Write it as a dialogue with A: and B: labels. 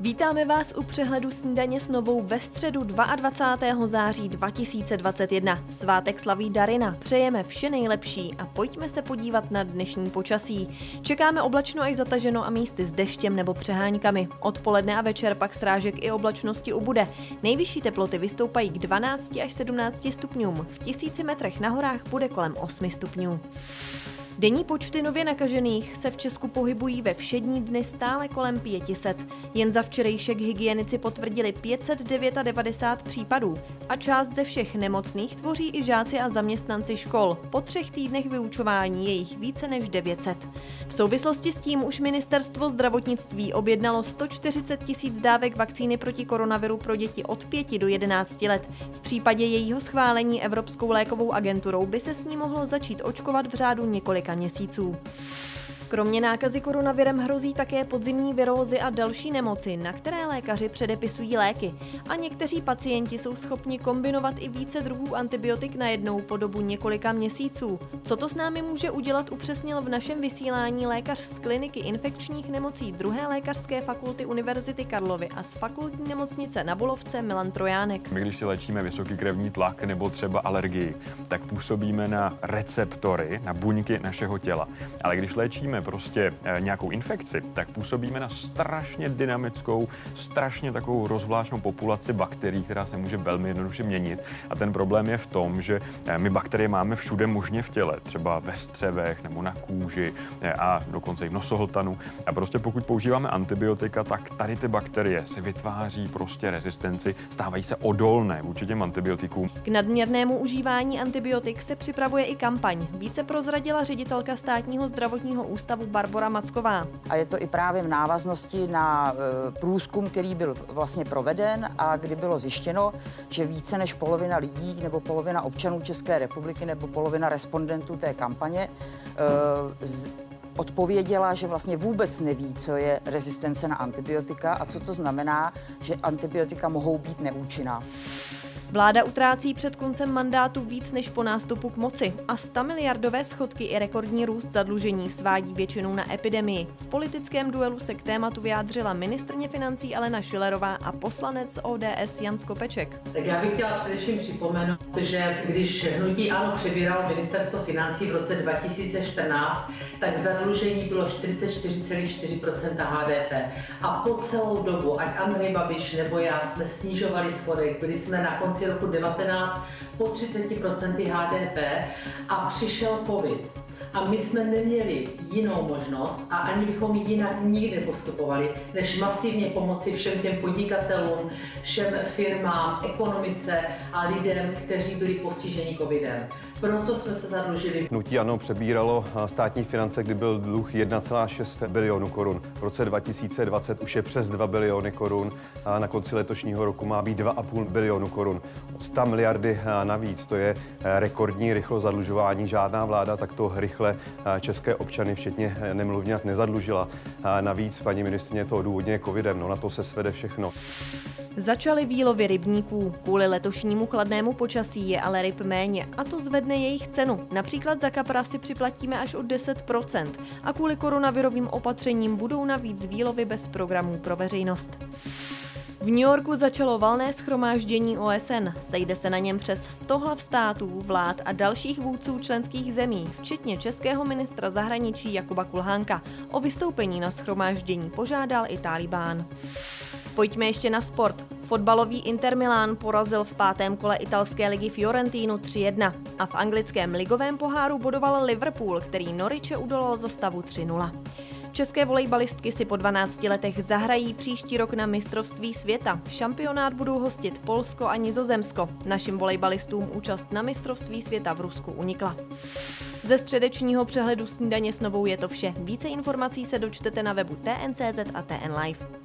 A: Vítáme vás u přehledu snídaně s novou ve středu 22. září 2021. Svátek slaví Darina. Přejeme vše nejlepší a pojďme se podívat na dnešní počasí. Čekáme oblačno až zataženo a místy s deštěm nebo přeháňkami. Odpoledne a večer pak strážek i oblačnosti ubude. Nejvyšší teploty vystoupají k 12 až 17 stupňům. V tisíci metrech na horách bude kolem 8 stupňů. Denní počty nově nakažených se v Česku pohybují ve všední dny stále kolem 500. Jen za včerejšek hygienici potvrdili 599 případů a část ze všech nemocných tvoří i žáci a zaměstnanci škol. Po třech týdnech vyučování je jich více než 900. V souvislosti s tím už ministerstvo zdravotnictví objednalo 140 tisíc dávek vakcíny proti koronaviru pro děti od 5 do 11 let. V případě jejího schválení Evropskou lékovou agenturou by se s ní mohlo začít očkovat v řádu několik několika měsíců. Kromě nákazy koronavirem hrozí také podzimní virózy a další nemoci, na které lékaři předepisují léky. A někteří pacienti jsou schopni kombinovat i více druhů antibiotik najednou po dobu několika měsíců. Co to s námi může udělat, upřesnil v našem vysílání lékař z kliniky infekčních nemocí druhé lékařské fakulty Univerzity Karlovy a z fakultní nemocnice na Bulovce Milan Trojánek.
B: My, když si léčíme vysoký krevní tlak nebo třeba alergii, tak působíme na receptory, na buňky našeho těla. Ale když léčíme léčíme prostě eh, nějakou infekci, tak působíme na strašně dynamickou, strašně takovou rozvláštnou populaci bakterií, která se může velmi jednoduše měnit. A ten problém je v tom, že eh, my bakterie máme všude možně v těle, třeba ve střevech nebo na kůži eh, a dokonce i v nosohltanu. A prostě pokud používáme antibiotika, tak tady ty bakterie se vytváří prostě rezistenci, stávají se odolné vůči těm antibiotikům.
A: K nadměrnému užívání antibiotik se připravuje i kampaň. Více prozradila ředitelka státního zdravotního ústavu ústavu Barbara Macková.
C: A je to i právě v návaznosti na e, průzkum, který byl vlastně proveden a kdy bylo zjištěno, že více než polovina lidí nebo polovina občanů České republiky nebo polovina respondentů té kampaně e, odpověděla, že vlastně vůbec neví, co je rezistence na antibiotika a co to znamená, že antibiotika mohou být neúčinná.
A: Vláda utrácí před koncem mandátu víc než po nástupu k moci a 100 miliardové schodky i rekordní růst zadlužení svádí většinou na epidemii. V politickém duelu se k tématu vyjádřila ministrně financí Alena Šilerová a poslanec ODS Jan Skopeček.
D: Tak já bych chtěla především připomenout, že když hnutí ANO přebíralo ministerstvo financí v roce 2014, tak zadlužení bylo 44,4% HDP. A po celou dobu, ať Andrej Babiš nebo já, jsme snižovali schodek, byli jsme na konci konci roku 19 po 30% HDP a přišel covid. A my jsme neměli jinou možnost a ani bychom jinak nikdy postupovali, než masivně pomoci všem těm podnikatelům, všem firmám, ekonomice a lidem, kteří byli postiženi covidem. Proto jsme se zadlužili.
E: Hnutí ano přebíralo státní finance, kdy byl dluh 1,6 bilionu korun. V roce 2020 už je přes 2 biliony korun a na konci letošního roku má být 2,5 bilionu korun. 100 miliardy navíc, to je rekordní rychlo zadlužování. Žádná vláda takto rychle české občany, včetně nemluvňat, nezadlužila. Navíc paní ministrině to odůvodně covidem, no na to se svede všechno.
A: Začaly výlovy rybníků. Kvůli letošnímu chladnému počasí je ale ryb méně a to zvedne jejich cenu. Například za kapra si připlatíme až o 10% a kvůli koronavirovým opatřením budou navíc výlovy bez programů pro veřejnost. V New Yorku začalo valné schromáždění OSN. Sejde se na něm přes 100 hlav států, vlád a dalších vůdců členských zemí, včetně českého ministra zahraničí Jakuba Kulhánka. O vystoupení na schromáždění požádal i Talibán. Pojďme ještě na sport. Fotbalový Inter Milan porazil v pátém kole italské ligy Fiorentinu 3-1 a v anglickém ligovém poháru bodoval Liverpool, který Noriče udolal za stavu 3-0. České volejbalistky si po 12 letech zahrají příští rok na mistrovství světa. Šampionát budou hostit Polsko a Nizozemsko. Našim volejbalistům účast na mistrovství světa v Rusku unikla. Ze středečního přehledu snídaně s novou je to vše. Více informací se dočtete na webu TNCZ a TN Live.